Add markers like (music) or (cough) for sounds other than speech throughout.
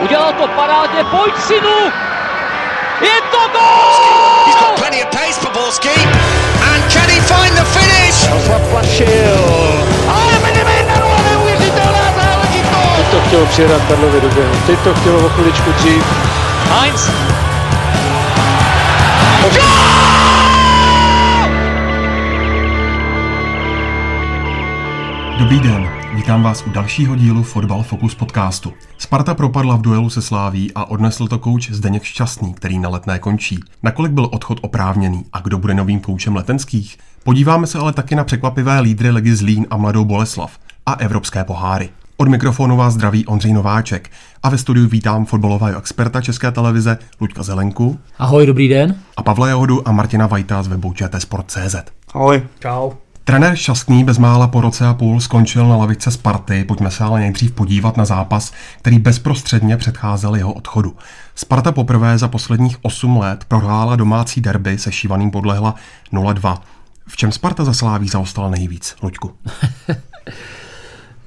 Udělal to parádně, pojď synu! Je to gol! He's got plenty of pace for Borski. And can he find the finish? Zaplašil. Ale Benjamin Nerva, neuvěřitelná záležitost! Teď to chtělo přijedat Karlovi do běhu. Teď to chtělo o chviličku dřív. Heinz. Dobrý den, vítám vás u dalšího dílu Fotbal Focus podcastu. Sparta propadla v duelu se Sláví a odnesl to kouč Zdeněk Šťastný, který na letné končí. Nakolik byl odchod oprávněný a kdo bude novým koučem letenských? Podíváme se ale taky na překvapivé lídry Legy Zlín a Mladou Boleslav a evropské poháry. Od mikrofonu vás zdraví Ondřej Nováček a ve studiu vítám fotbalového experta České televize Luďka Zelenku Ahoj, dobrý den. a Pavla Jahodu a Martina Vajta z webu Sport.cz. Ahoj. Čau. Trenér Šťastný bezmála po roce a půl skončil na lavice Sparty. Pojďme se ale nejdřív podívat na zápas, který bezprostředně předcházel jeho odchodu. Sparta poprvé za posledních 8 let prohrála domácí derby se Šivaným podlehla 0-2. V čem Sparta za Sláví zaostala nejvíc, Luďku? (laughs)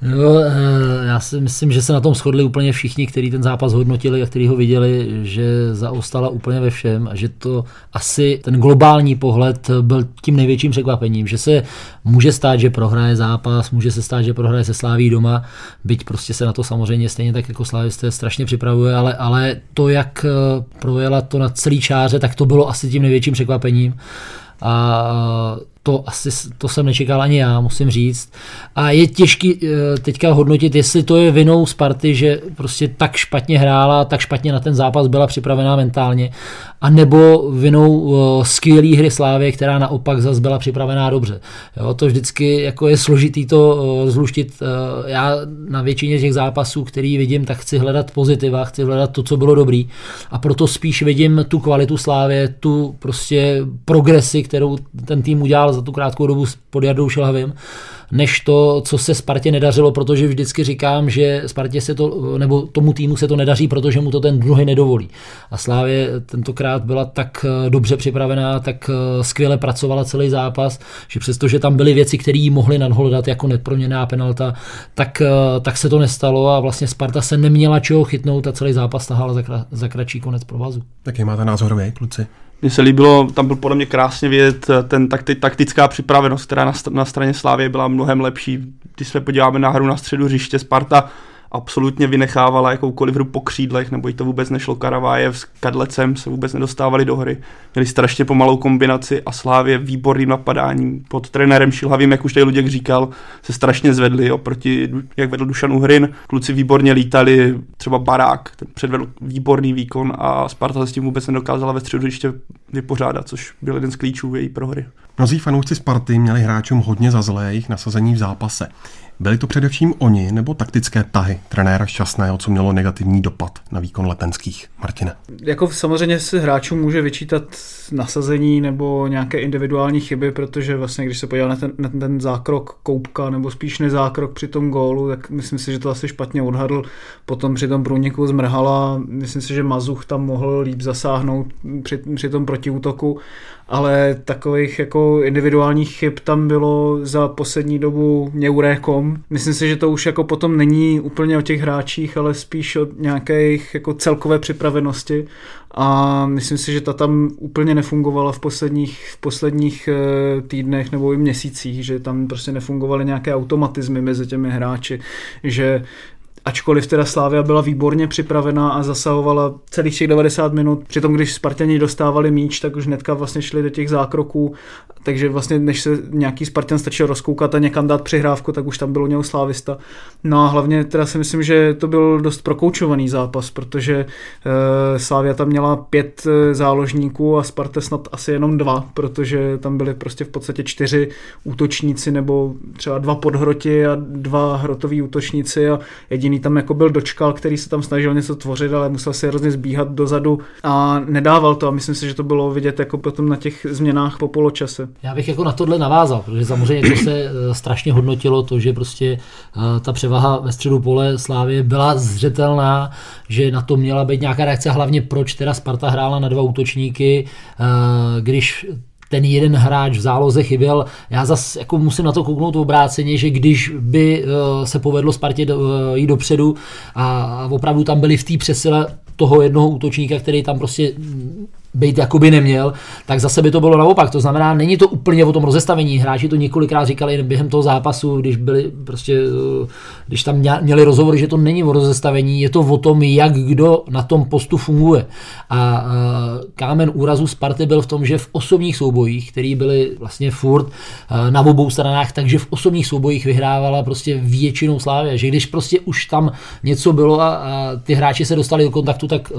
No, eh, já si myslím, že se na tom shodli úplně všichni, kteří ten zápas hodnotili a kteří ho viděli, že zaostala úplně ve všem a že to asi ten globální pohled byl tím největším překvapením, že se může stát, že prohraje zápas, může se stát, že prohraje se Sláví doma, byť prostě se na to samozřejmě stejně tak jako Slávisté strašně připravuje, ale, ale to, jak eh, projela to na celý čáře, tak to bylo asi tím největším překvapením. A to asi to jsem nečekal ani já, musím říct. A je těžký eh, teďka hodnotit, jestli to je vinou Sparty, že prostě tak špatně hrála, tak špatně na ten zápas byla připravená mentálně, a nebo vinou eh, skvělé hry Slávy, která naopak zase byla připravená dobře. Jo, to vždycky jako je složitý to eh, zluštit. Já na většině těch zápasů, který vidím, tak chci hledat pozitiva, chci hledat to, co bylo dobrý a proto spíš vidím tu kvalitu Slávy, tu prostě progresi, kterou ten tým udělal za tu krátkou dobu pod Jardou Šilhavým, než to, co se Spartě nedařilo, protože vždycky říkám, že Spartě se to, nebo tomu týmu se to nedaří, protože mu to ten druhý nedovolí. A Slávě tentokrát byla tak eh, dobře připravená, tak eh, skvěle pracovala celý zápas, že přestože tam byly věci, které jí mohly nadholdat jako neproměná penalta, tak, eh, tak se to nestalo a vlastně Sparta se neměla čeho chytnout a celý zápas tahala za, kra, za kratší konec provazu. Jaký máte názor vy, kluci? Mně se líbilo, tam byl podle mě krásně vidět eh, ten takti, taktická připravenost, která na, na straně Slávy byla mnohem lepší. Když se podíváme na hru na středu hřiště, Sparta absolutně vynechávala jakoukoliv hru po křídlech, nebo jí to vůbec nešlo. Karavájev s Kadlecem se vůbec nedostávali do hry. Měli strašně pomalou kombinaci a Slávě výborným napadáním. Pod trenérem Šilhavým, jak už tady Luděk říkal, se strašně zvedli oproti, jak vedl Dušan Uhrin. Kluci výborně lítali, třeba Barák, ten předvedl výborný výkon a Sparta se s tím vůbec nedokázala ve středu ještě vypořádat, což byl jeden z klíčů její prohry. Mnozí fanoušci Sparty měli hráčům hodně za zlé jejich nasazení v zápase. Byli to především oni nebo taktické tahy trenéra Šťastného, co mělo negativní dopad na výkon letenských? Martine. Jako samozřejmě se hráčům může vyčítat nasazení nebo nějaké individuální chyby, protože vlastně když se podívá na ten, na ten zákrok Koupka nebo spíš nezákrok při tom gólu, tak myslím si, že to asi špatně odhadl. Potom při tom průniku zmrhala, myslím si, že Mazuch tam mohl líp zasáhnout při, při tom protiútoku ale takových jako individuálních chyb tam bylo za poslední dobu neurékom. Myslím si, že to už jako potom není úplně o těch hráčích, ale spíš o nějakých jako celkové připravenosti. A myslím si, že ta tam úplně nefungovala v posledních, v posledních eh, týdnech nebo i měsících, že tam prostě nefungovaly nějaké automatizmy mezi těmi hráči, že Ačkoliv teda Slávia byla výborně připravená a zasahovala celých těch 90 minut, přitom když Spartani dostávali míč, tak už hnedka vlastně šli do těch zákroků, takže vlastně než se nějaký Spartan stačil rozkoukat a někam dát přihrávku, tak už tam bylo něho Slávista. No a hlavně teda si myslím, že to byl dost prokoučovaný zápas, protože e, Slávia tam měla pět eh, záložníků a Sparta snad asi jenom dva, protože tam byly prostě v podstatě čtyři útočníci nebo třeba dva podhroti a dva hrotoví útočníci a jediný jediný tam jako byl dočkal, který se tam snažil něco tvořit, ale musel si hrozně zbíhat dozadu a nedával to a myslím si, že to bylo vidět jako potom na těch změnách po poločase. Já bych jako na tohle navázal, protože samozřejmě to se eh, strašně hodnotilo to, že prostě eh, ta převaha ve středu pole Slávě byla zřetelná, že na to měla být nějaká reakce, hlavně proč teda Sparta hrála na dva útočníky, eh, když ten jeden hráč v záloze chyběl. Já zase jako musím na to kouknout obráceně, že když by se povedlo Spartě jít dopředu a opravdu tam byli v té přesile toho jednoho útočníka, který tam prostě být jakoby neměl, tak zase by to bylo naopak. To znamená, není to úplně o tom rozestavení. Hráči to několikrát říkali během toho zápasu, když byli prostě, eh, když tam měli rozhovory, že to není o rozestavení, je to o tom, jak kdo na tom postu funguje. A eh, kámen úrazu Sparty byl v tom, že v osobních soubojích, který byly vlastně furt eh, na obou stranách, takže v osobních soubojích vyhrávala prostě většinou Slávě. Že když prostě už tam něco bylo a, ty hráči se dostali do kontaktu, tak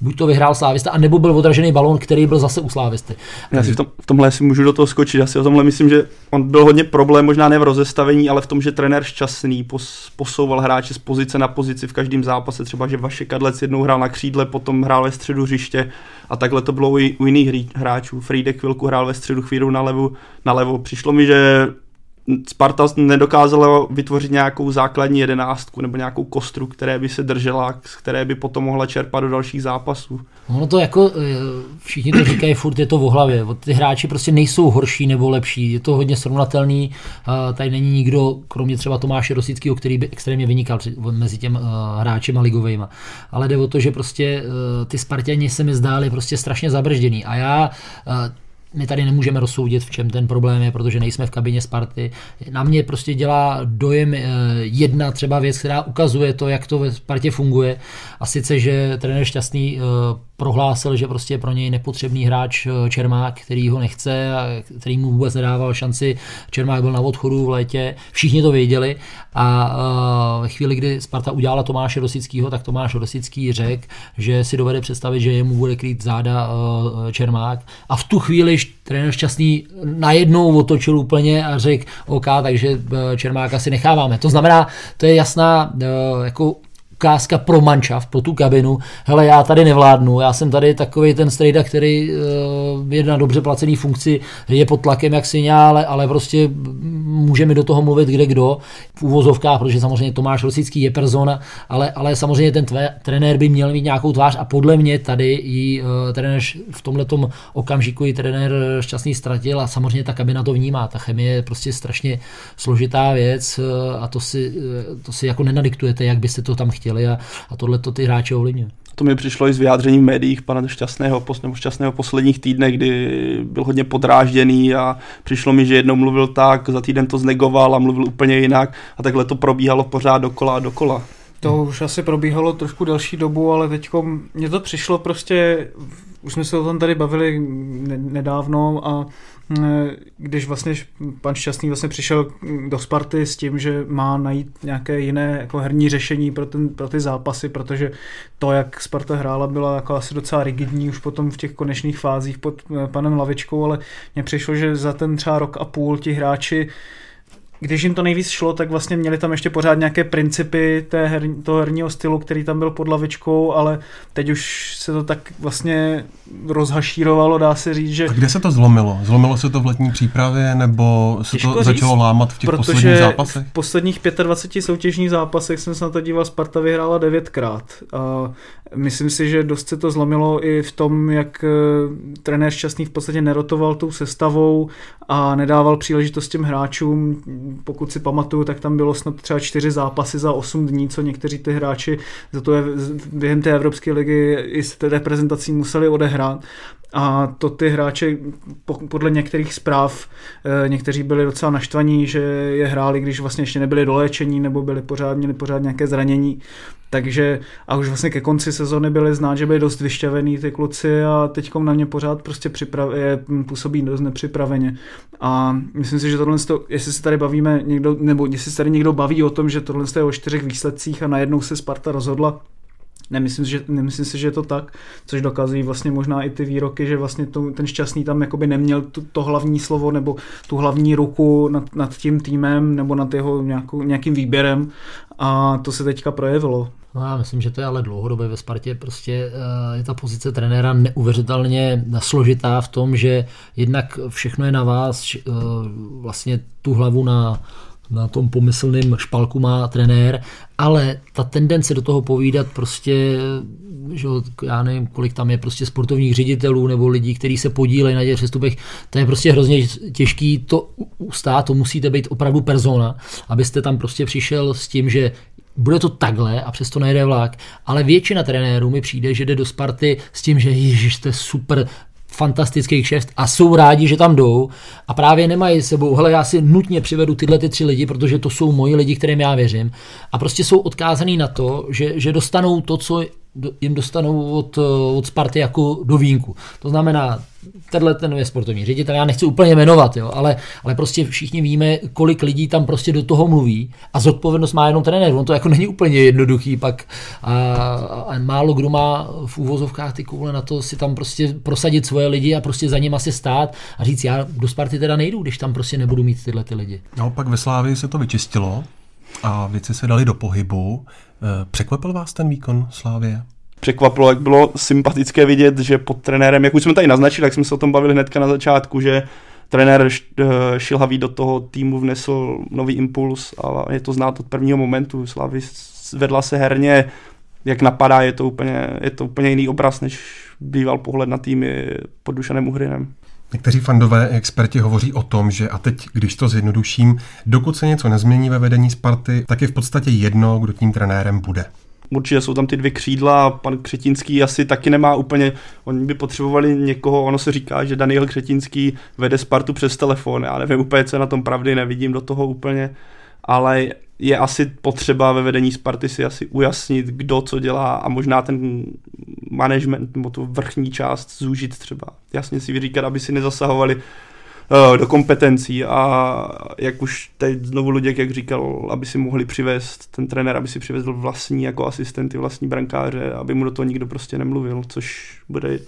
buď to vyhrál Slávista, anebo byl odražený balón, který byl zase u Slávisty. Já si v, tom, v tomhle si můžu do toho skočit. Já si o tomhle myslím, že on byl hodně problém, možná ne v rozestavení, ale v tom, že trenér šťastný pos, posouval hráče z pozice na pozici v každém zápase. Třeba, že Vaše Kadlec jednou hrál na křídle, potom hrál ve středu hřiště a takhle to bylo u jiných hráčů. Friedek chvilku hrál ve středu, chvíli na levo, na levo. Přišlo mi, že Sparta nedokázala vytvořit nějakou základní jedenáctku nebo nějakou kostru, které by se držela, z které by potom mohla čerpat do dalších zápasů. Ono to jako, eh, všichni to říkají, furt je to v hlavě. Ty hráči prostě nejsou horší nebo lepší, je to hodně srovnatelný. Tady není nikdo, kromě třeba Tomáše Rosického, který by extrémně vynikal mezi těm eh, hráči a ligovejma. Ale jde o to, že prostě eh, ty Spartěni se mi zdály prostě strašně zabržděný. A já my tady nemůžeme rozsoudit, v čem ten problém je, protože nejsme v kabině Sparty. Na mě prostě dělá dojem eh, jedna třeba věc, která ukazuje to, jak to ve Spartě funguje. A sice, že trenér Šťastný eh, prohlásil, že prostě pro něj nepotřebný hráč eh, Čermák, který ho nechce a který mu vůbec nedával šanci. Čermák byl na odchodu v létě, všichni to věděli a ve chvíli, kdy Sparta udělala Tomáše Rosického, tak Tomáš Rosický řekl, že si dovede představit, že jemu bude krýt záda Čermák a v tu chvíli trenér Šťastný najednou otočil úplně a řekl OK, takže eh, Čermáka si necháváme. To znamená, to je jasná eh, jako ukázka pro mančav, pro tu kabinu. Hele, já tady nevládnu, já jsem tady takový ten strejda, který uh, je na dobře placený funkci, je pod tlakem jak si ale, ale prostě může mi do toho mluvit kde kdo v úvozovkách, protože samozřejmě Tomáš Rosický je persona, ale, ale samozřejmě ten tvé, trenér by měl mít nějakou tvář a podle mě tady i uh, trenér v tomhle okamžiku i trenér šťastný ztratil a samozřejmě ta kabina to vnímá. Ta chemie je prostě strašně složitá věc uh, a to si, to si jako nenadiktujete, jak byste to tam chtěli chtěli a, a tohle to ty hráče ovlivňuje. To mi přišlo i z vyjádření v médiích pana Šťastného, nebo Šťastného posledních týdnech, kdy byl hodně podrážděný a přišlo mi, že jednou mluvil tak, za týden to znegoval a mluvil úplně jinak a takhle to probíhalo pořád dokola a dokola. To už asi probíhalo trošku delší dobu, ale teď mně to přišlo prostě, už jsme se o tom tady bavili nedávno a Eh, když vlastně pan Šťastný vlastně přišel do Sparty s tím, že má najít nějaké jiné jako herní řešení pro, ten, pro ty zápasy, protože to, jak Sparta hrála, byla jako asi docela rigidní už potom v těch konečných fázích pod eh, panem Lavičkou, ale mně přišlo, že za ten třeba rok a půl ti hráči když jim to nejvíc šlo, tak vlastně měli tam ještě pořád nějaké principy té her, toho herního stylu, který tam byl pod lavičkou, ale teď už se to tak vlastně rozhašírovalo, dá se říct, že... A kde se to zlomilo? Zlomilo se to v letní přípravě, nebo se to začalo říct, lámat v těch posledních zápasech? v posledních 25 soutěžních zápasech jsem se na to díval, Sparta vyhrála devětkrát. A myslím si, že dost se to zlomilo i v tom, jak eh, trenér Šťastný v podstatě nerotoval tou sestavou a nedával příležitost těm hráčům pokud si pamatuju, tak tam bylo snad třeba čtyři zápasy za 8 dní, co někteří ty hráči za to je, během té Evropské ligy i z té reprezentací museli odehrát. A to ty hráči podle některých zpráv, eh, někteří byli docela naštvaní, že je hráli, když vlastně ještě nebyli doléčení nebo byli pořád, měli pořád nějaké zranění. Takže a už vlastně ke konci sezony byli znát, že byli dost vyšťavený ty kluci a teď na mě pořád prostě připrav, je, působí dost nepřipraveně. A myslím si, že tohle, jestli se tady bavíme někdo, nebo jestli se tady někdo baví o tom, že tohle je o čtyřech výsledcích a najednou se Sparta rozhodla Nemyslím, že, nemyslím si, že je to tak, což dokazují vlastně možná i ty výroky, že vlastně to, ten šťastný tam jakoby neměl to, to hlavní slovo nebo tu hlavní ruku nad, nad tím týmem nebo nad jeho nějakou, nějakým výběrem a to se teďka projevilo. No já myslím, že to je ale dlouhodobě ve Spartě. Prostě uh, je ta pozice trenéra neuvěřitelně složitá v tom, že jednak všechno je na vás, uh, vlastně tu hlavu na na tom pomyslném špalku má trenér, ale ta tendence do toho povídat prostě že já nevím, kolik tam je prostě sportovních ředitelů nebo lidí, kteří se podílejí na těch přestupech, to je prostě hrozně těžký to ustát, to musíte být opravdu persona, abyste tam prostě přišel s tím, že bude to takhle a přesto nejde vlak, ale většina trenérů mi přijde, že jde do Sparty s tím, že ježiš, jste super, fantastický kšeft a jsou rádi, že tam jdou a právě nemají sebou, hele, já si nutně přivedu tyhle ty tři lidi, protože to jsou moji lidi, kterým já věřím. A prostě jsou odkázaný na to, že, že dostanou to, co jim dostanou od, od Sparty jako do vínku. To znamená, tenhle ten je sportovní ředitel, já nechci úplně jmenovat, jo, ale, ale prostě všichni víme, kolik lidí tam prostě do toho mluví a zodpovědnost má jenom trenér. On to jako není úplně jednoduchý pak a, a málo kdo má v úvozovkách ty koule na to si tam prostě prosadit svoje lidi a prostě za ním asi stát a říct, já do Sparty teda nejdu, když tam prostě nebudu mít tyhle ty lidi. No pak ve Slávii se to vyčistilo a věci se dali do pohybu. Eh, překvapil vás ten výkon Slávie? Překvapilo, jak bylo sympatické vidět, že pod trenérem, jak už jsme tady naznačili, jak jsme se o tom bavili hnedka na začátku, že trenér eh, Šilhavý do toho týmu vnesl nový impuls a je to znát od prvního momentu. Slavy vedla se herně, jak napadá, je to úplně, je to úplně jiný obraz, než býval pohled na týmy pod Dušanem Uhrinem. Někteří fandové experti hovoří o tom, že a teď, když to zjednoduším, dokud se něco nezmění ve vedení Sparty, tak je v podstatě jedno, kdo tím trenérem bude. Určitě jsou tam ty dvě křídla pan Křetinský asi taky nemá úplně, oni by potřebovali někoho, ono se říká, že Daniel Křetinský vede Spartu přes telefon, já nevím úplně, co na tom pravdy, nevidím do toho úplně, ale je asi potřeba ve vedení Sparty si asi ujasnit, kdo co dělá a možná ten management nebo tu vrchní část zúžit třeba. Jasně si vyříkat, aby si nezasahovali uh, do kompetencí a jak už teď znovu Luděk, jak říkal, aby si mohli přivést ten trenér, aby si přivezl vlastní jako asistenty, vlastní brankáře, aby mu do toho nikdo prostě nemluvil, což bude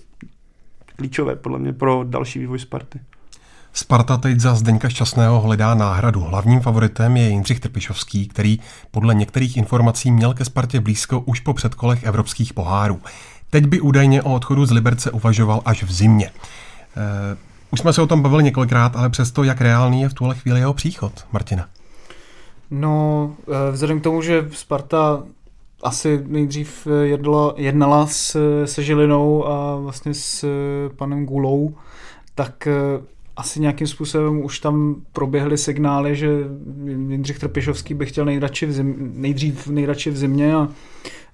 klíčové podle mě pro další vývoj Sparty. Sparta teď za Zdeňka Šťastného hledá náhradu. Hlavním favoritem je Jindřich Trpišovský, který podle některých informací měl ke Spartě blízko už po předkolech evropských pohárů. Teď by údajně o odchodu z Liberce uvažoval až v zimě. E, už jsme se o tom bavili několikrát, ale přesto, jak reálný je v tuhle chvíli jeho příchod, Martina? No, eh, vzhledem k tomu, že Sparta asi nejdřív jednala, jednala s, se Žilinou a vlastně s panem Gulou, tak asi nějakým způsobem už tam proběhly signály, že Jindřich Trpišovský by chtěl nejradši v zim, nejdřív nejradši v zimě a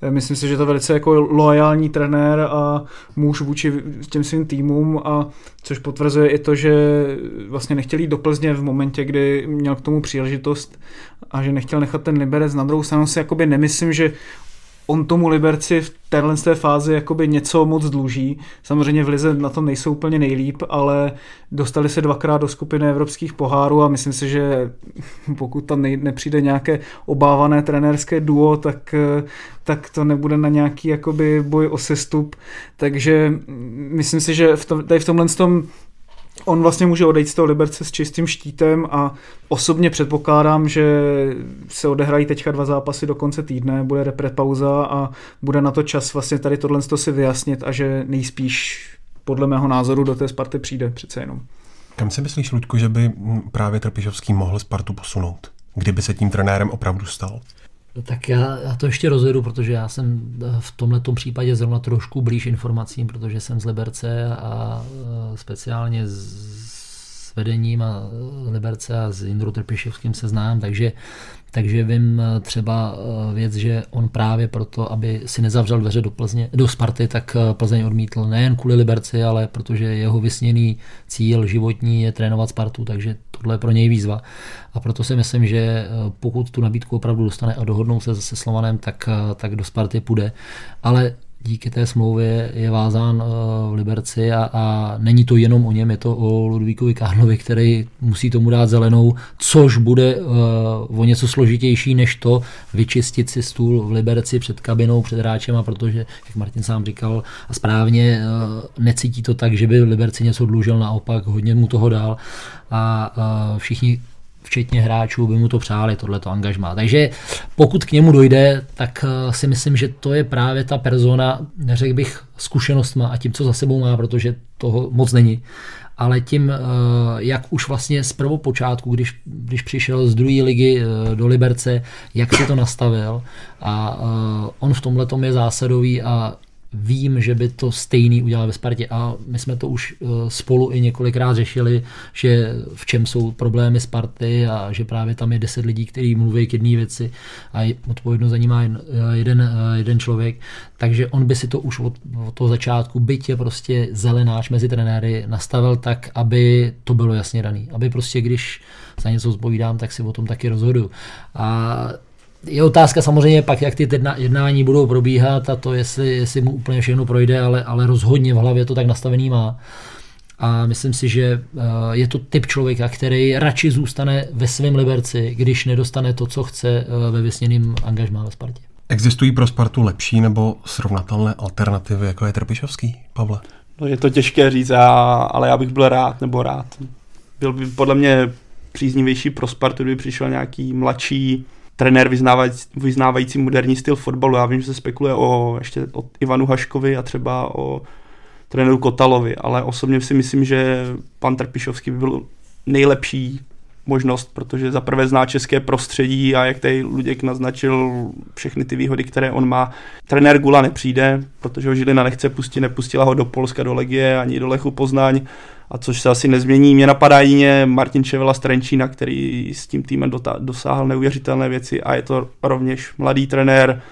e, myslím si, že to velice jako loajální trenér a muž vůči těm svým týmům a což potvrzuje i to, že vlastně nechtěl jít do Plzně v momentě, kdy měl k tomu příležitost a že nechtěl nechat ten Liberec. Na druhou stranu si jakoby nemyslím, že on tomu Liberci v téhle té fázi jakoby něco moc dluží. Samozřejmě v Lize na tom nejsou úplně nejlíp, ale dostali se dvakrát do skupiny evropských pohárů a myslím si, že pokud tam nej, nepřijde nějaké obávané trenérské duo, tak, tak to nebude na nějaký jakoby boj o sestup. Takže myslím si, že v tom, tady v tomhle tom on vlastně může odejít z toho Liberce s čistým štítem a osobně předpokládám, že se odehrají teďka dva zápasy do konce týdne, bude repre pauza a bude na to čas vlastně tady tohle si vyjasnit a že nejspíš podle mého názoru do té Sparty přijde přece jenom. Kam si myslíš, Ludku, že by právě Trpišovský mohl Spartu posunout? Kdyby se tím trenérem opravdu stal? No tak já, já to ještě rozvedu, protože já jsem v tomhle případě zrovna trošku blíž informacím, protože jsem z Liberce a speciálně s vedením a Liberce a s Jindrou Trpiševským se znám, takže takže vím eh, třeba eh, věc, že on právě proto, aby si nezavřel dveře do, Plzně, do Sparty, tak eh, Plzeň odmítl nejen kvůli Liberci, ale protože jeho vysněný cíl životní je trénovat Spartu, takže tohle je pro něj výzva. A proto si myslím, že pokud tu nabídku opravdu dostane a dohodnou se se Slovanem, tak, tak do Sparty půjde. Ale díky té smlouvě je vázán eh, v Liberci a, a není to jenom o něm, je to o Ludvíkovi Karlovi, který musí tomu dát zelenou, což bude uh, o něco složitější, než to vyčistit si stůl v Liberci před kabinou, před hráčema, protože, jak Martin sám říkal, a správně uh, necítí to tak, že by Liberci něco dlužil, naopak hodně mu toho dál a všichni včetně hráčů, by mu to přáli, tohleto angažmá. Takže pokud k němu dojde, tak eh, si myslím, že to je právě ta persona, neřekl bych zkušenostma a tím, co za sebou má, protože toho moc není, ale tím, eh, jak už vlastně z prvopočátku, když, když přišel z druhé ligy eh, do Liberce, jak si to nastavil a on v tomhle je zásadový a vím, že by to stejný udělal ve Spartě a my jsme to už spolu i několikrát řešili, že v čem jsou problémy Sparty a že právě tam je deset lidí, kteří mluví k jedné věci a odpovědnost za ní má jeden, jeden člověk, takže on by si to už od, od toho začátku, byť je prostě zelenáč mezi trenéry, nastavil tak, aby to bylo jasně daný, aby prostě když za něco zpovídám, tak si o tom taky rozhodu. A je otázka samozřejmě pak, jak ty jednání budou probíhat a to, jestli, jestli mu úplně všechno projde, ale, ale rozhodně v hlavě to tak nastavený má. A myslím si, že eh, je to typ člověka, který radši zůstane ve svém Liberci, když nedostane to, co chce eh, ve vysněným angažmá ve Spartě. Existují pro Spartu lepší nebo srovnatelné alternativy, jako je Trpišovský, Pavle? No je to těžké říct, ale já bych byl rád, nebo rád. Byl by podle mě příznivější pro Spartu, kdyby přišel nějaký mladší trenér vyznávající, vyznávající moderní styl fotbalu. Já vím, že se spekuluje o ještě o Ivanu Haškovi a třeba o trenéru Kotalovi, ale osobně si myslím, že pan Trpišovský by byl nejlepší možnost, protože za prvé zná české prostředí a jak tady Luděk naznačil všechny ty výhody, které on má. Trenér Gula nepřijde, protože ho Žilina nechce pustit, nepustila ho do Polska, do Legie ani do Lechu Poznaň a což se asi nezmění. Mě napadá jině Martin Čevela z Trenčína, který s tím týmem dosáhl neuvěřitelné věci a je to rovněž mladý trenér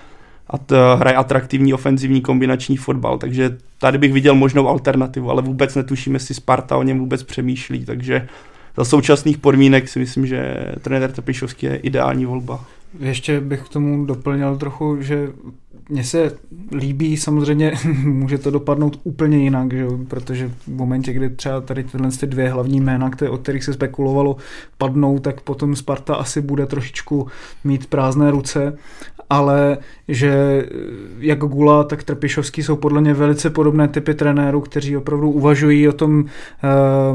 a to hraje atraktivní ofenzivní kombinační fotbal, takže tady bych viděl možnou alternativu, ale vůbec netuším, jestli Sparta o něm vůbec přemýšlí, takže za současných podmínek si myslím, že trenér Tepišovský je ideální volba. Ještě bych k tomu doplnil trochu, že mně se líbí, samozřejmě (laughs) může to dopadnout úplně jinak, že? protože v momentě, kdy třeba tady tyhle ty dvě hlavní jména, které, o kterých se spekulovalo, padnou, tak potom Sparta asi bude trošičku mít prázdné ruce, ale že jak Gula, tak Trpišovský jsou podle mě velice podobné typy trenérů, kteří opravdu uvažují o tom uh,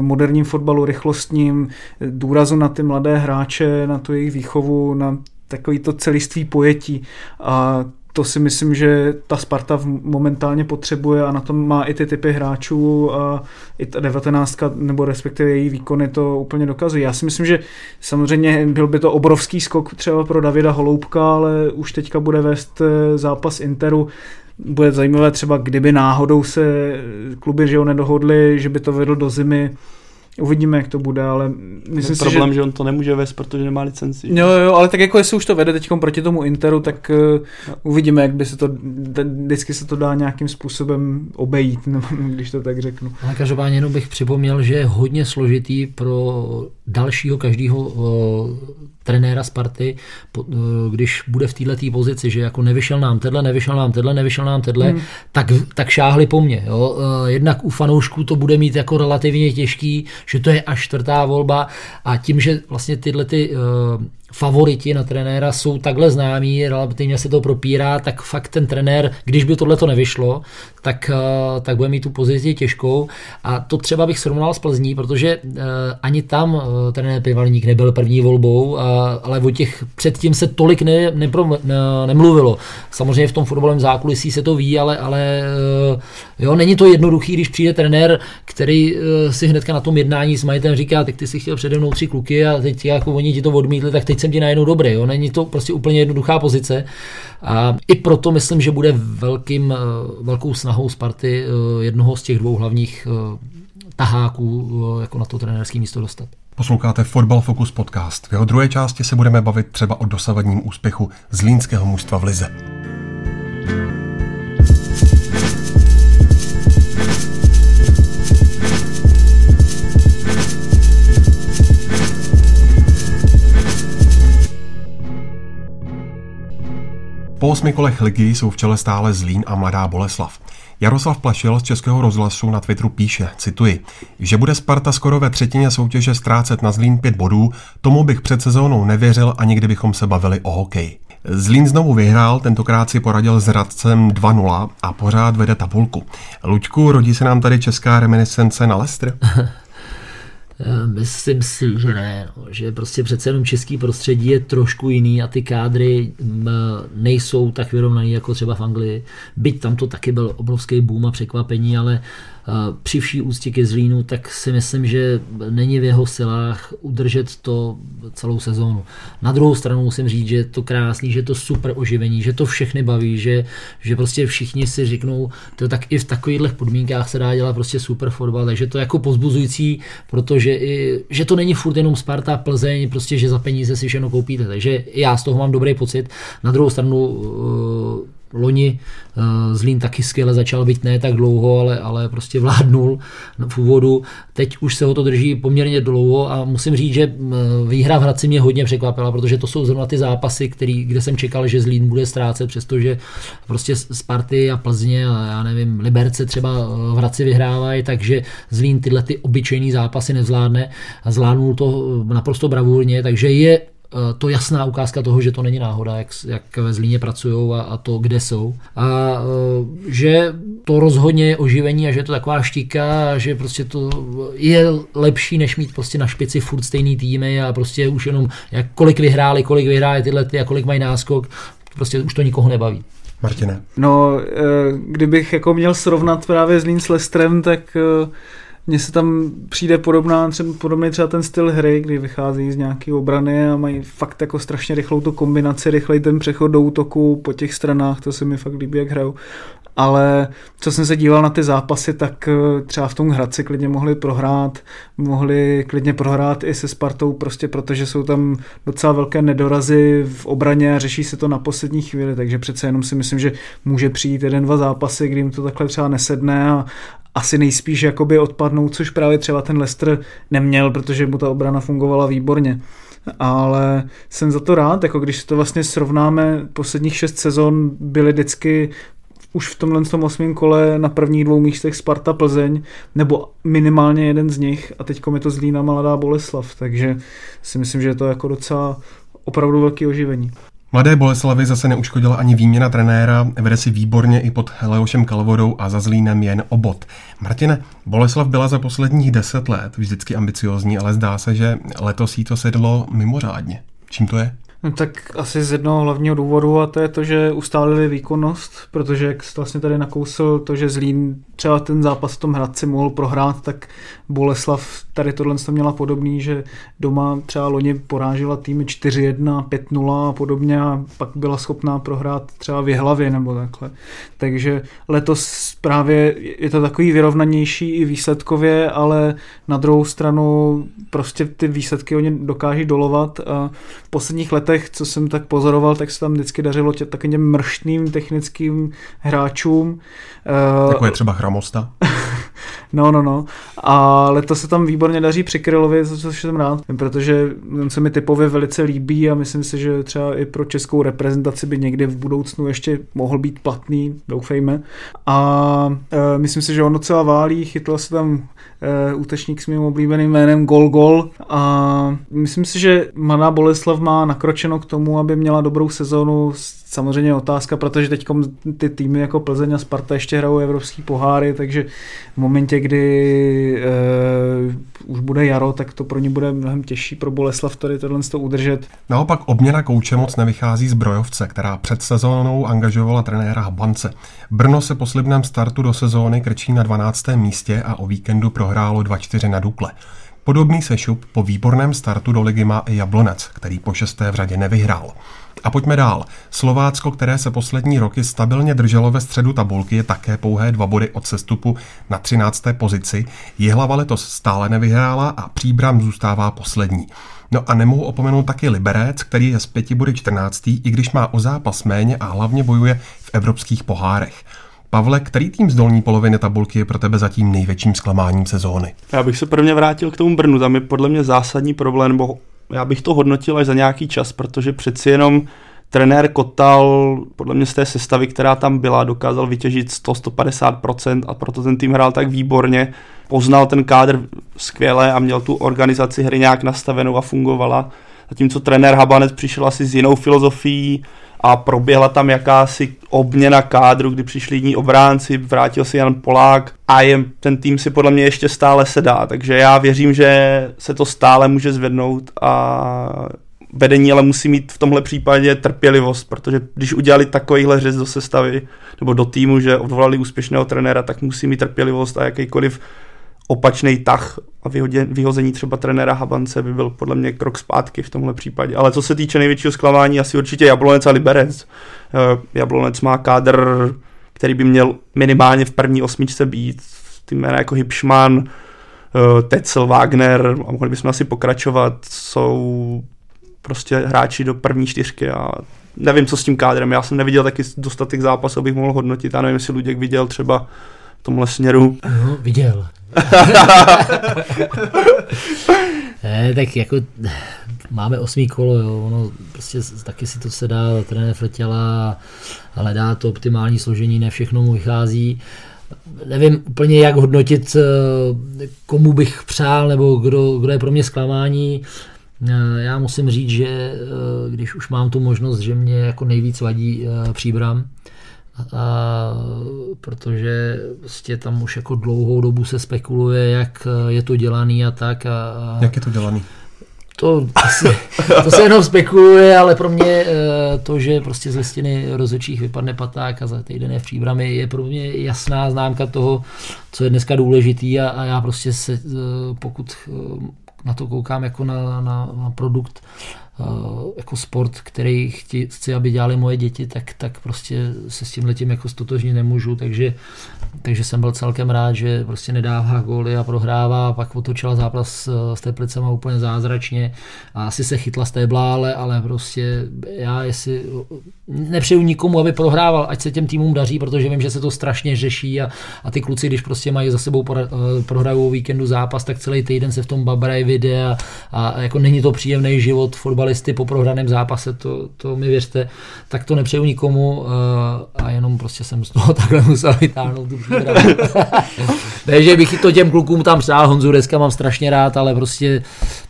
moderním fotbalu rychlostním, důrazu na ty mladé hráče, na tu jejich výchovu, na takový to celiství pojetí a to si myslím, že ta Sparta momentálně potřebuje a na tom má i ty typy hráčů a i ta 19 nebo respektive její výkony to úplně dokazují. Já si myslím, že samozřejmě byl by to obrovský skok třeba pro Davida Holoubka, ale už teďka bude vést eh, zápas Interu bude zajímavé třeba, kdyby náhodou se kluby že ho nedohodli, že by to vedl do zimy, Uvidíme, jak to bude, ale myslím si, problém, že... že on to nemůže vést, protože nemá licenci. Jo, jo, ale tak jako jestli už to vede teď proti tomu Interu, tak uh, uvidíme, jak by se to, vždycky se to dá nějakým způsobem obejít, (laughs) když to tak řeknu. Ale každopádně jenom bych připomněl, že je hodně složitý pro dalšího každého uh, trenéra Sparty, po, uh, když bude v této pozici, že jako nevyšel nám tenhle, nevyšel nám tenhle, nevyšel nám tenhle, hmm. tak, tak šáhli po mně. Jo? Uh, jednak u fanoušků to bude mít jako relativně těžký, že to je až čtvrtá volba a tím, že vlastně tyhle ty uh, favoriti na trenéra jsou takhle známí, relativně se to propírá, tak fakt ten trenér, když by tohle to nevyšlo, tak, tak bude mít tu pozici těžkou a to třeba bych srovnal s Plzní, protože ani tam trenér Pivalník nebyl první volbou, uh, ale o těch předtím se tolik ne, nepro, ne, nemluvilo. Samozřejmě v tom fotbalovém zákulisí se to ví, ale, ale uh, jo, není to jednoduchý, když přijde trenér, který uh, si hnedka na tom jednání s majitelem říká, tak ty si chtěl přede mnou tři kluky a teď jako oni ti to odmítli, tak teď jsem ti najednou dobrý. Jo? Není to prostě úplně jednoduchá pozice. A i proto myslím, že bude velkým, eh, velkou snahou Sparty eh, jednoho z těch dvou hlavních eh, taháků jako na to trenérské místo dostat. Posloucháte Football Focus podcast. V jeho druhé části se budeme bavit třeba o dosavadním úspěchu zlínského mužstva v Lize. Po osmi kolech ligy jsou v čele stále Zlín a Mladá Boleslav. Jaroslav Plašil z Českého rozhlasu na Twitteru píše, cituji, že bude Sparta skoro ve třetině soutěže ztrácet na Zlín pět bodů, tomu bych před sezónou nevěřil ani kdybychom se bavili o hokej. Zlín znovu vyhrál, tentokrát si poradil s Radcem 2-0 a pořád vede tabulku. Luďku, rodí se nám tady česká reminiscence na Lestr? (laughs) Eh, myslím si, že ne, no, že prostě přece jenom český prostředí je trošku jiný a ty kádry mm, nejsou tak vyrovnaný jako třeba v Anglii. Byť tam to taky byl obrovský boom a překvapení, ale při vší úctě ke Zlínu, tak si myslím, že není v jeho silách udržet to celou sezónu. Na druhou stranu musím říct, že je to krásný, že je to super oživení, že to všechny baví, že, že prostě všichni si řeknou, to tak i v takovýchhle podmínkách se dá dělat prostě super fotbal, takže to je jako pozbuzující, protože i, že to není furt jenom Sparta, Plzeň, prostě, že za peníze si všechno koupíte, takže já z toho mám dobrý pocit. Na druhou stranu loni eh, Zlín taky skvěle začal být ne tak dlouho, ale, ale prostě vládnul v úvodu. Teď už se ho to drží poměrně dlouho a musím říct, že eh, výhra v Hradci mě hodně překvapila, protože to jsou zrovna ty zápasy, který, kde jsem čekal, že Zlín bude ztrácet, přestože prostě Sparty a Plzně a já nevím, Liberce třeba eh, v Hradci vyhrávají, takže Zlín tyhle ty obyčejný zápasy nezvládne a zvládnul to naprosto bravurně, takže je Eh, to jasná ukázka toho, že to není náhoda, jak, jak ve Zlíně pracují a, a to, kde jsou. A eh, že to rozhodně je oživení a že je to taková štika a že prostě to je lepší, než mít prostě na špici furt stejný týmy a prostě už jenom jak kolik vyhráli, kolik vyhráli tyhle ty a kolik mají náskok, prostě už to nikoho nebaví. Martine. No, eh, kdybych jako měl srovnat právě Zlín s Lestrem, tak mně se tam přijde podobná, třeba, podobný třeba ten styl hry, kdy vychází z nějaké obrany a mají fakt jako strašně rychlou tu kombinaci, rychlej ten přechod do útoku po těch stranách, to se mi fakt líbí, jak hrajou. Ale co jsem se díval na ty zápasy, tak eh, třeba v tom Hradci klidně mohli prohrát, mohli klidně prohrát i se Spartou, prostě protože jsou tam docela velké nedorazy v obraně a řeší se to na poslední chvíli, takže přece jenom si myslím, že může přijít jeden, dva zápasy, kdy jim to takhle třeba nesedne a, asi nejspíš jakoby odpadnou, což právě třeba ten Leicester neměl, protože mu ta obrana fungovala výborně. Ale jsem za to rád, jako když to vlastně srovnáme, posledních šest sezon byly vždycky už v tomhle tom osmém kole na prvních dvou místech Sparta Plzeň, nebo minimálně jeden z nich a teď je to Zlína Mladá Boleslav, takže si myslím, že je to jako docela opravdu velký oživení. Mladé Boleslavy zase neuškodila ani výměna trenéra, vede si výborně i pod Leošem Kalvodou a za Zlínem jen obot. Martine, Boleslav byla za posledních deset let vždycky ambiciozní, ale zdá se, že letos jí to sedlo mimořádně. Čím to je? No tak asi z jednoho hlavního důvodu a to je to, že ustálili výkonnost, protože jak jsi vlastně tady nakousil to, že Zlín třeba ten zápas v tom Hradci mohl prohrát, tak Boleslav tady tohle měla podobný, že doma třeba loni porážila týmy 4-1, 5-0 a podobně a pak byla schopná prohrát třeba v hlavě nebo takhle. Takže letos právě je to takový vyrovnanější i výsledkově, ale na druhou stranu prostě ty výsledky oni dokáží dolovat a v posledních letech, co jsem tak pozoroval, tak se tam vždycky dařilo tě, takovým mrštným technickým hráčům. Jako je třeba Chramosta. (laughs) No, no, no. A letos se tam výborně daří při Krylovi, za což jsem rád, protože on se mi typově velice líbí a myslím si, že třeba i pro českou reprezentaci by někdy v budoucnu ještě mohl být platný, doufejme. A e, myslím si, že on docela válí, chytl se tam útečník s mým oblíbeným jménem Gol Gol. A myslím si, že Maná Boleslav má nakročeno k tomu, aby měla dobrou sezónu samozřejmě otázka, protože teď ty týmy jako Plzeň a Sparta ještě hrajou evropský poháry, takže v momentě, kdy uh, už bude jaro, tak to pro ně bude mnohem těžší pro Boleslav tady tohle to udržet. Naopak obměna kouče moc nevychází z Brojovce, která před sezónou angažovala trenéra Habance. Brno se po slibném startu do sezóny krčí na 12. místě a o víkendu prohrálo 2-4 na Dukle. Podobný sešup po výborném startu do ligy má i Jablonec, který po šesté v řadě nevyhrál. A pojďme dál. Slovácko, které se poslední roky stabilně drželo ve středu tabulky, je také pouhé dva body od sestupu na 13. pozici. Jihlava letos stále nevyhrála a Příbram zůstává poslední. No a nemohu opomenout taky Liberec, který je z pěti body 14. i když má o zápas méně a hlavně bojuje v evropských pohárech. Pavle, který tým z dolní poloviny tabulky je pro tebe zatím největším zklamáním sezóny? Já bych se prvně vrátil k tomu Brnu, tam je podle mě zásadní problém, nebo já bych to hodnotil až za nějaký čas, protože přeci jenom trenér Kotal podle mě z té sestavy, která tam byla, dokázal vytěžit 100-150% a proto ten tým hrál tak výborně. Poznal ten kádr skvěle a měl tu organizaci hry nějak nastavenou a fungovala. Zatímco trenér Habanec přišel asi s jinou filozofií a proběhla tam jakási obměna kádru, kdy přišli jiní obránci, vrátil se Jan Polák a je, ten tým si podle mě ještě stále sedá, takže já věřím, že se to stále může zvednout a vedení ale musí mít v tomhle případě trpělivost, protože když udělali takovýhle řez do sestavy nebo do týmu, že odvolali úspěšného trenéra, tak musí mít trpělivost a jakýkoliv opačný tah a vyhodě, vyhození třeba trenéra Habance by byl podle mě krok zpátky v tomhle případě. Ale co se týče největšího zklamání, asi určitě Jablonec a Liberec. Eh, Jablonec má kádr, který by měl minimálně v první osmičce být. Ty jména jako Hipšman, eh, Tetzel, Wagner a mohli bychom asi pokračovat, jsou prostě hráči do první čtyřky a nevím, co s tím kádrem. Já jsem neviděl taky dostatek zápasů, abych mohl hodnotit. Já nevím, jestli Luděk viděl třeba v tomhle směru. No, viděl. ne, (laughs) tak jako máme osmý kolo, jo, ono prostě taky si to se dá trenér Fretěla a hledá to optimální složení, ne všechno mu vychází. Nevím úplně, jak hodnotit, eh, komu bych přál, nebo kdo, kdo je pro mě zklamání. Eh, já musím říct, že eh, když už mám tu možnost, že mě jako nejvíc vadí příbram, a, protože prostě tam už jako dlouhou dobu se spekuluje, jak je to dělaný a tak. A, jak je to dělaný? To, asi, to se jenom spekuluje, ale pro mě eh, to, že prostě z listiny rozhodčích vypadne paták a za týden je v příbrami, je pro mě jasná známka toho, co je dneska důležitý a, a já prostě se, eh, pokud eh, na to koukám jako na, na, na produkt, Eh, jako sport, který chci, chci, aby dělali moje děti, tak, tak prostě se s tím letím jako stotožně nemůžu, takže, takže jsem byl celkem rád, že prostě nedává góly a prohrává, pak otočila zápas s Teplicema úplně zázračně a asi se chytla z té blále, ale prostě já jestli nepřeju nikomu, aby prohrával, ať se těm týmům daří, protože vím, že se to strašně řeší a, a ty kluci, když prostě mají za sebou eh, prohrajou víkendu zápas, tak celý týden se v tom babrají videa a, a jako není to příjemný život fotbal fotbalisty po prohraném zápase, to, to mi věřte, tak to nepřeju nikomu a jenom prostě jsem z toho (laughs) takhle musel vytáhnout tu (laughs) Ne, že bych to těm klukům tam přál, Honzu Deska mám strašně rád, ale prostě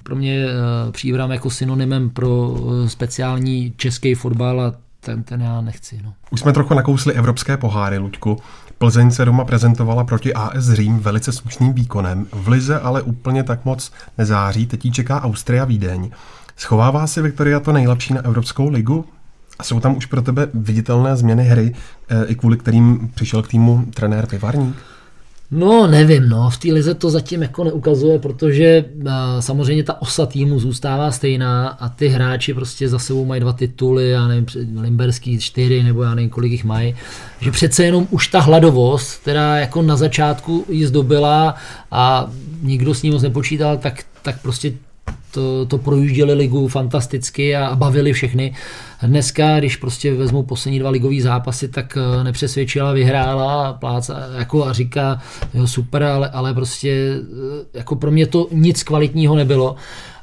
pro mě příbram jako synonymem pro speciální český fotbal a ten, ten já nechci. No. Už jsme trochu nakousli evropské poháry, Luďku. Plzeň se doma prezentovala proti AS Řím velice slušným výkonem, v Lize ale úplně tak moc nezáří, teď čeká Austria Vídeň. Schovává si Viktoria to nejlepší na Evropskou ligu? A jsou tam už pro tebe viditelné změny hry, eh, i kvůli kterým přišel k týmu trenér Pivarník? No, nevím, no, v té lize to zatím jako neukazuje, protože uh, samozřejmě ta osa týmu zůstává stejná a ty hráči prostě za sebou mají dva tituly, já nevím, Limberský čtyři, nebo já nevím, kolik jich mají, že přece jenom už ta hladovost, která jako na začátku ji zdobila a nikdo s ní moc nepočítal, tak, tak prostě to, to projížděli ligu fantasticky a, bavili všechny. Dneska, když prostě vezmu poslední dva ligové zápasy, tak eh, nepřesvědčila, vyhrála pláca, jako a říká, jo, super, ale, ale prostě eh, jako pro mě to nic kvalitního nebylo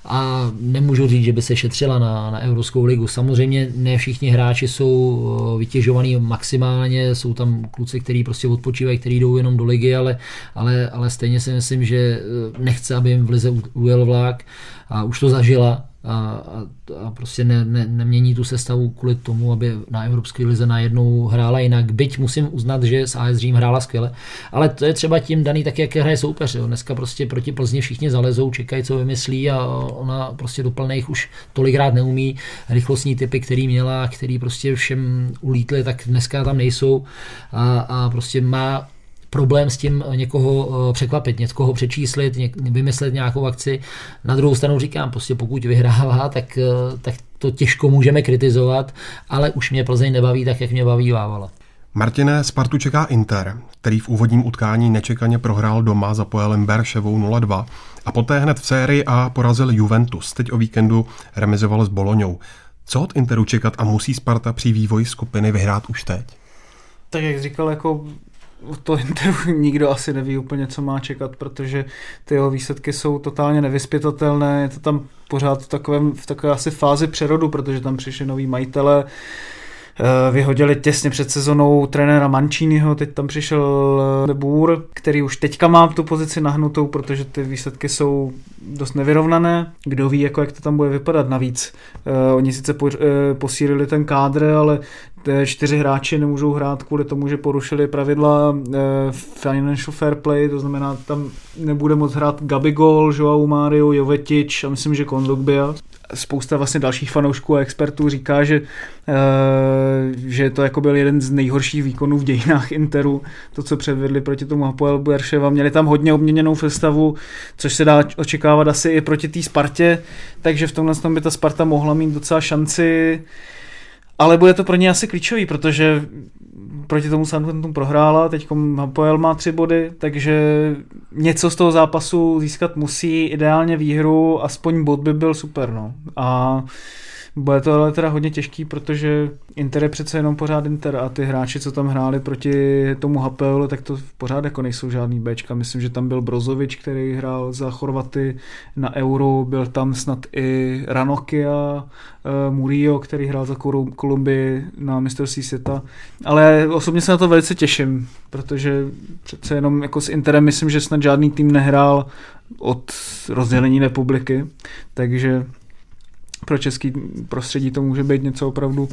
a nemůžu říct, že by se šetřila na, na Evropskou ligu. Samozřejmě ne všichni hráči jsou eh, vytěžovaní maximálně, jsou tam kluci, kteří prostě odpočívají, kteří jdou jenom do ligy, ale, ale, ale stejně si myslím, že nechce, aby jim v lize ujel vlak a už to zažila a, a, a prostě ne, ne, nemění tu sestavu kvůli tomu, aby na Evropské lize najednou hrála jinak. Byť musím uznat, že s AS Řím hrála skvěle, ale to je třeba tím daný tak, jak hraje soupeř. Jo. Dneska prostě proti Plzni všichni zalezou, čekají, co vymyslí a ona prostě do plných už tolikrát neumí. Rychlostní typy, který měla, který prostě všem ulítly, tak dneska tam nejsou a, a prostě má problém s tím někoho eh, překvapit, někoho přečíslit, vymyslet nějakou akci. Na druhou stranu říkám, prostě pokud vyhrává, tak, eh, tak to těžko můžeme kritizovat, ale už mě Plzeň nebaví tak, jak mě baví Vávala. Martine, Spartu čeká Inter, který v úvodním utkání nečekaně prohrál doma za Poelem Berševou 0-2 a poté hned v sérii A porazil Juventus. Teď o víkendu remizoval s Boloňou. Co od Interu čekat a musí Sparta při vývoji skupiny vyhrát už teď? Tak jak říkal, jako to Interu (laughs) nikdo asi neví úplně, co má čekat, protože ty jeho výsledky jsou totálně nevyspětatelné, je to tam pořád v, takovém, v takové asi fázi přerodu, protože tam přišli noví majitele, Eh, vyhodili těsně před sezonou trenéra Manciniho, teď tam přišel eh, De Boer, který už teďka má tu pozici nahnutou, protože ty výsledky jsou dost nevyrovnané. Kdo ví, jako jak to tam bude vypadat. Navíc uh, oni sice po, posílili ten kádr, ale čtyři hráči nemůžou hrát kvůli tomu, že porušili pravidla uh, financial fair play, to znamená, tam nebude moc hrát Gabigol, Joao Mario, Jovetič a myslím, že Kondogbia spousta vlastně dalších fanoušků a expertů říká, že, uh, že to jako byl jeden z nejhorších výkonů v dějinách Interu, to, co předvedli proti tomu Hapoel Berševa. Měli tam hodně obměněnou festavu, což se dá očekávat asi i proti té Spartě, takže v tomhle tom by ta Sparta mohla mít docela šanci ale bude to pro ně asi klíčový, protože proti tomu Southampton prohrála, teď Hapoel má tři body, takže něco z toho zápasu získat musí, ideálně výhru, aspoň bod by byl super, no. A bude to ale teda hodně těžký, protože Inter je přece jenom pořád Inter a ty hráči, co tam hráli proti tomu Hapelu, tak to pořád jako nejsou žádný Bčka. Myslím, že tam byl Brozovič, který hrál za Chorvaty na Euro, byl tam snad i Ranokia, uh, Murillo, který hrál za Kolumbii na mistrovství světa. Ale osobně se na to velice těším, protože přece jenom jako s Interem myslím, že snad žádný tým nehrál od rozdělení republiky, takže pro český prostředí to může být něco opravdu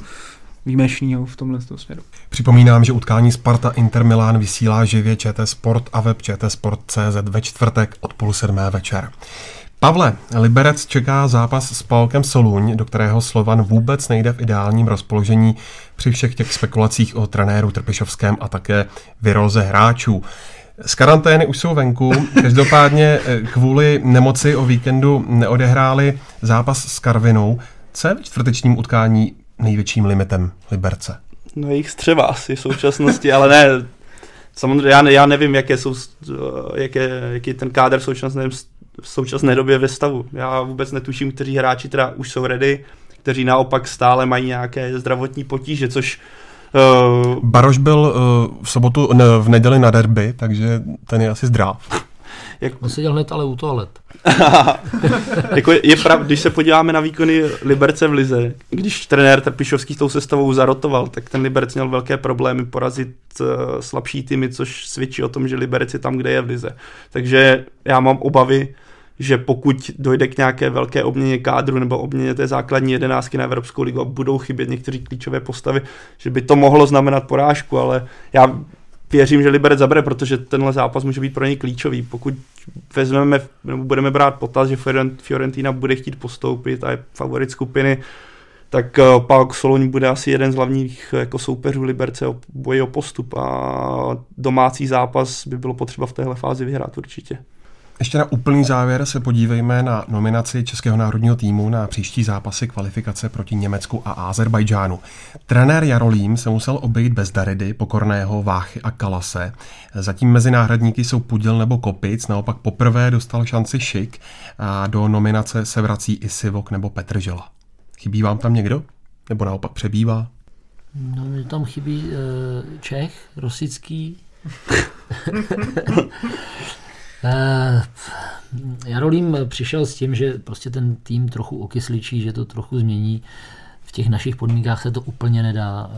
výjimečného v tomhle směru. Připomínám, že utkání Sparta Inter Milan vysílá živě ČT Sport a web ČT Sport.cz ve čtvrtek od půl sedmé večer. Pavle, Liberec čeká zápas s Palkem Soluň, do kterého Slovan vůbec nejde v ideálním rozpoložení při všech těch spekulacích o trenéru Trpišovském a také vyroze hráčů. Z karantény už jsou venku, každopádně eh, kvůli nemoci o víkendu neodehráli zápas s Karvinou. Co je v čtvrtečním utkání největším limitem Liberce? No jejich střeva asi v současnosti, ale ne, samozřejmě já, ne, já nevím, jaké jsou, jak je, jaký ten kádr v současné, v současné době ve stavu. Já vůbec netuším, kteří hráči teda už jsou ready, kteří naopak stále mají nějaké zdravotní potíže, což Uh, Baroš byl uh, v sobotu, ne, v neděli na derby, takže ten je asi zdrav. (laughs) Jak... On seděl hned ale u toalet. (laughs) jako je, je prav, když se podíváme na výkony Liberce v Lize, když trenér Trpišovský s tou sestavou zarotoval, tak ten Liberec měl velké problémy porazit uh, slabší týmy, což svědčí o tom, že Liberec je tam, kde je v Lize. Takže já mám obavy, že pokud dojde k nějaké velké obměně kádru nebo obměně té základní jedenáctky na Evropskou ligu a budou chybět někteří klíčové postavy, že by to mohlo znamenat porážku, ale já věřím, že Liberec zabere, protože tenhle zápas může být pro něj klíčový. Pokud vezmeme, nebo budeme brát potaz, že Fiorentina bude chtít postoupit a je favorit skupiny, tak eh, pak Soloň bude asi jeden z hlavních eh, jako soupeřů Liberce o boji o postup a domácí zápas by bylo potřeba v téhle fázi vyhrát určitě. Ještě na úplný závěr se podívejme na nominaci Českého národního týmu na příští zápasy kvalifikace proti Německu a Azerbajdžánu. Trenér Jarolím se musel obejít bez Daridy, Pokorného, Váchy a Kalase. Zatím mezi náhradníky jsou Pudil nebo Kopic, naopak poprvé dostal šanci Šik a do nominace se vrací i Sivok nebo Petržela. Chybí vám tam někdo? Nebo naopak přebývá? No, mě tam chybí uh, Čech, Rosický. (laughs) Uh, Jarolím přišel s tím, že prostě ten tým trochu okysličí, že to trochu změní. V těch našich podmínkách se to úplně nedá. Uh,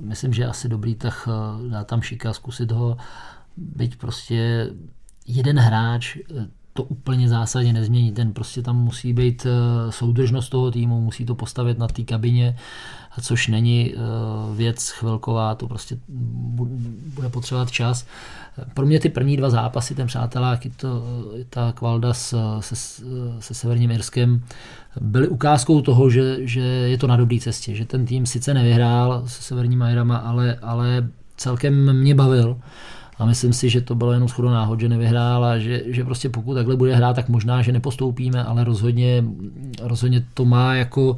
myslím, že asi dobrý, tak uh, dá tam šika, zkusit ho. Byť prostě jeden hráč to úplně zásadně nezmění. Ten prostě tam musí být soudržnost toho týmu, musí to postavit na té kabině, což není věc chvilková, to prostě bude potřebovat čas. Pro mě ty první dva zápasy, ten přátelák i to, ta kvalda s, se, se Severním Irskem, byly ukázkou toho, že, že je to na dobré cestě, že ten tým sice nevyhrál se Severníma Irama, ale, ale celkem mě bavil. A myslím si, že to bylo jenom schodu náhod, že nevyhrál a že, že prostě pokud takhle bude hrát, tak možná, že nepostoupíme, ale rozhodně, rozhodně to má jako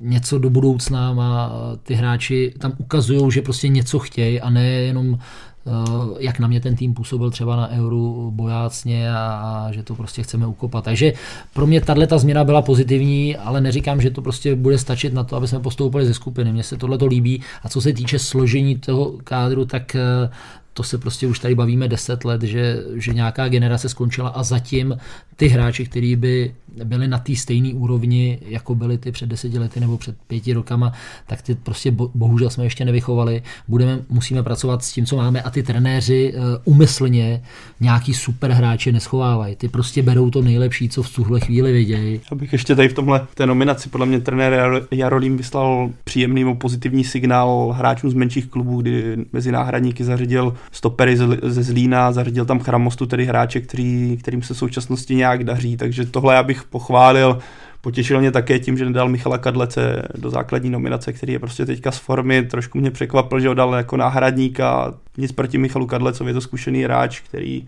něco do budoucna, má ty hráči tam ukazují, že prostě něco chtějí a ne jenom Eh, jak na mě ten tým působil třeba na Euro bojácně a, a že to prostě chceme ukopat. Takže pro mě tahle ta změna byla pozitivní, ale neříkám, že to prostě bude stačit na to, aby jsme postoupili ze skupiny. Mně se tohle to líbí a co se týče složení toho kádru, tak eh, to se prostě už tady bavíme deset let, že, že nějaká generace skončila a zatím ty hráči, kteří by byli na té stejné úrovni, jako byli ty před deseti lety nebo před pěti rokama, tak ty prostě bohužel jsme ještě nevychovali. Budeme, musíme pracovat s tím, co máme a ty trenéři uh, umyslně nějaký super hráče neschovávají. Ty prostě berou to nejlepší, co v tuhle chvíli vidějí. Abych ještě tady v tomhle té nominaci, podle mě trenér Jarolím vyslal příjemný pozitivní signál hráčům z menších klubů, kdy mezi náhradníky zařadil stopery ze Zlína, zařadil tam Chramostu, tedy hráče, který, kterým se v současnosti nějak daří, takže tohle já bych pochválil. Potěšil mě také tím, že nedal Michala Kadlece do základní nominace, který je prostě teďka z formy. Trošku mě překvapil, že ho dal jako náhradníka. Nic proti Michalu Kadlecovi, je to zkušený hráč, který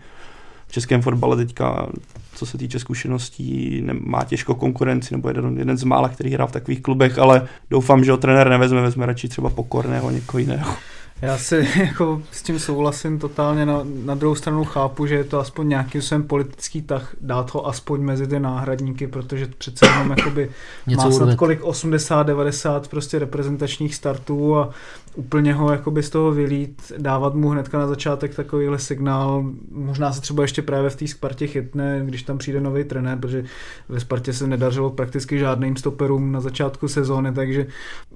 v českém fotbale teďka, co se týče zkušeností, má těžko konkurenci, nebo jeden, jeden z mála, který hrál v takových klubech, ale doufám, že ho trenér nevezme, vezme radši třeba pokorného, někoho jiného. Já si (laughs) jako s tím souhlasím totálně. Na, na druhou stranu chápu, že je to aspoň nějaký svém politický tah dát ho aspoň mezi ty náhradníky, protože přece jenom jakoby má snad kolik 80-90 prostě reprezentačních startů a úplně ho jakoby z toho vylít, dávat mu hnedka na začátek takovýhle signál. Možná se třeba ještě právě v té Spartě chytne, když tam přijde nový trenér, protože ve Spartě se nedařilo prakticky žádným stoperům na začátku sezóny, takže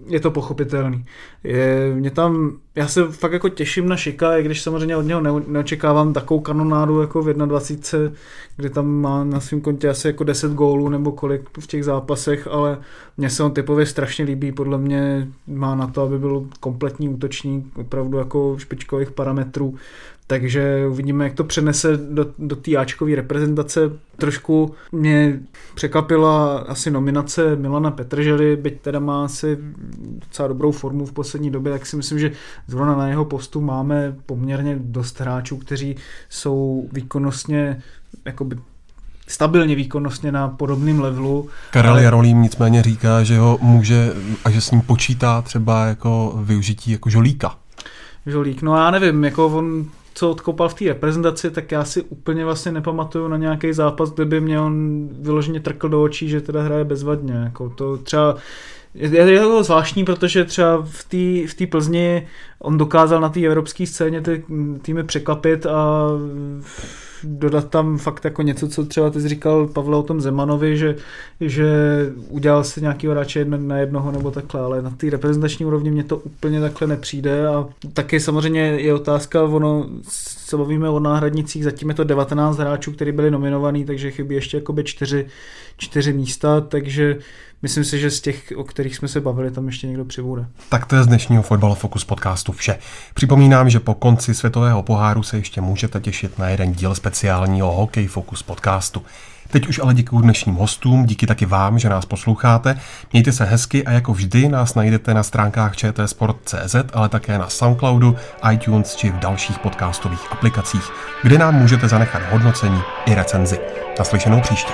je to pochopitelný. Je, mě tam, já se fakt jako těším na Šika, i když samozřejmě od něho ne, neočekávám takovou kanonádu jako v 21, kdy tam má na svém kontě asi jako 10 gólů nebo kolik v těch zápasech, ale mně se on typově strašně líbí, podle mě má na to, aby byl kompletní útočník, opravdu jako špičkových parametrů, takže uvidíme, jak to přenese do, do té Ačkové reprezentace. Trošku mě překvapila asi nominace Milana Petržely, byť teda má asi docela dobrou formu v poslední době, tak si myslím, že zrovna na jeho postu máme poměrně dost hráčů, kteří jsou výkonnostně jakoby stabilně výkonnostně na podobném levelu. Karel ale... Jarolím nicméně říká, že ho může a že s ním počítá třeba jako využití jako žolíka. Žolík, no já nevím, jako on co odkopal v té reprezentaci, tak já si úplně vlastně nepamatuju na nějaký zápas, kde by mě on vyloženě trkl do očí, že teda hraje bezvadně. Jako to třeba je, je to zvláštní, protože třeba v té v Plzni on dokázal na té evropské scéně ty týmy překvapit a dodat tam fakt jako něco, co třeba ty jsi říkal Pavle o tom Zemanovi, že, že udělal si nějaký hráče na jednoho nebo takhle, ale na té reprezentační úrovni mě to úplně takhle nepřijde a taky samozřejmě je otázka, ono se bavíme o náhradnicích, zatím je to 19 hráčů, kteří byli nominovaní, takže chybí ještě jakoby čtyři, čtyři místa, takže myslím si, že z těch, o kterých jsme se bavili, tam ještě někdo přibude. Tak to je z dnešního Fotbal Focus podcastu vše. Připomínám, že po konci světového poháru se ještě můžete těšit na jeden díl speciálního Hokej Focus podcastu. Teď už ale děkuji dnešním hostům, díky taky vám, že nás posloucháte. Mějte se hezky a jako vždy nás najdete na stránkách čtsport.cz, ale také na Soundcloudu, iTunes či v dalších podcastových aplikacích, kde nám můžete zanechat hodnocení i recenzi. Naslyšenou příště.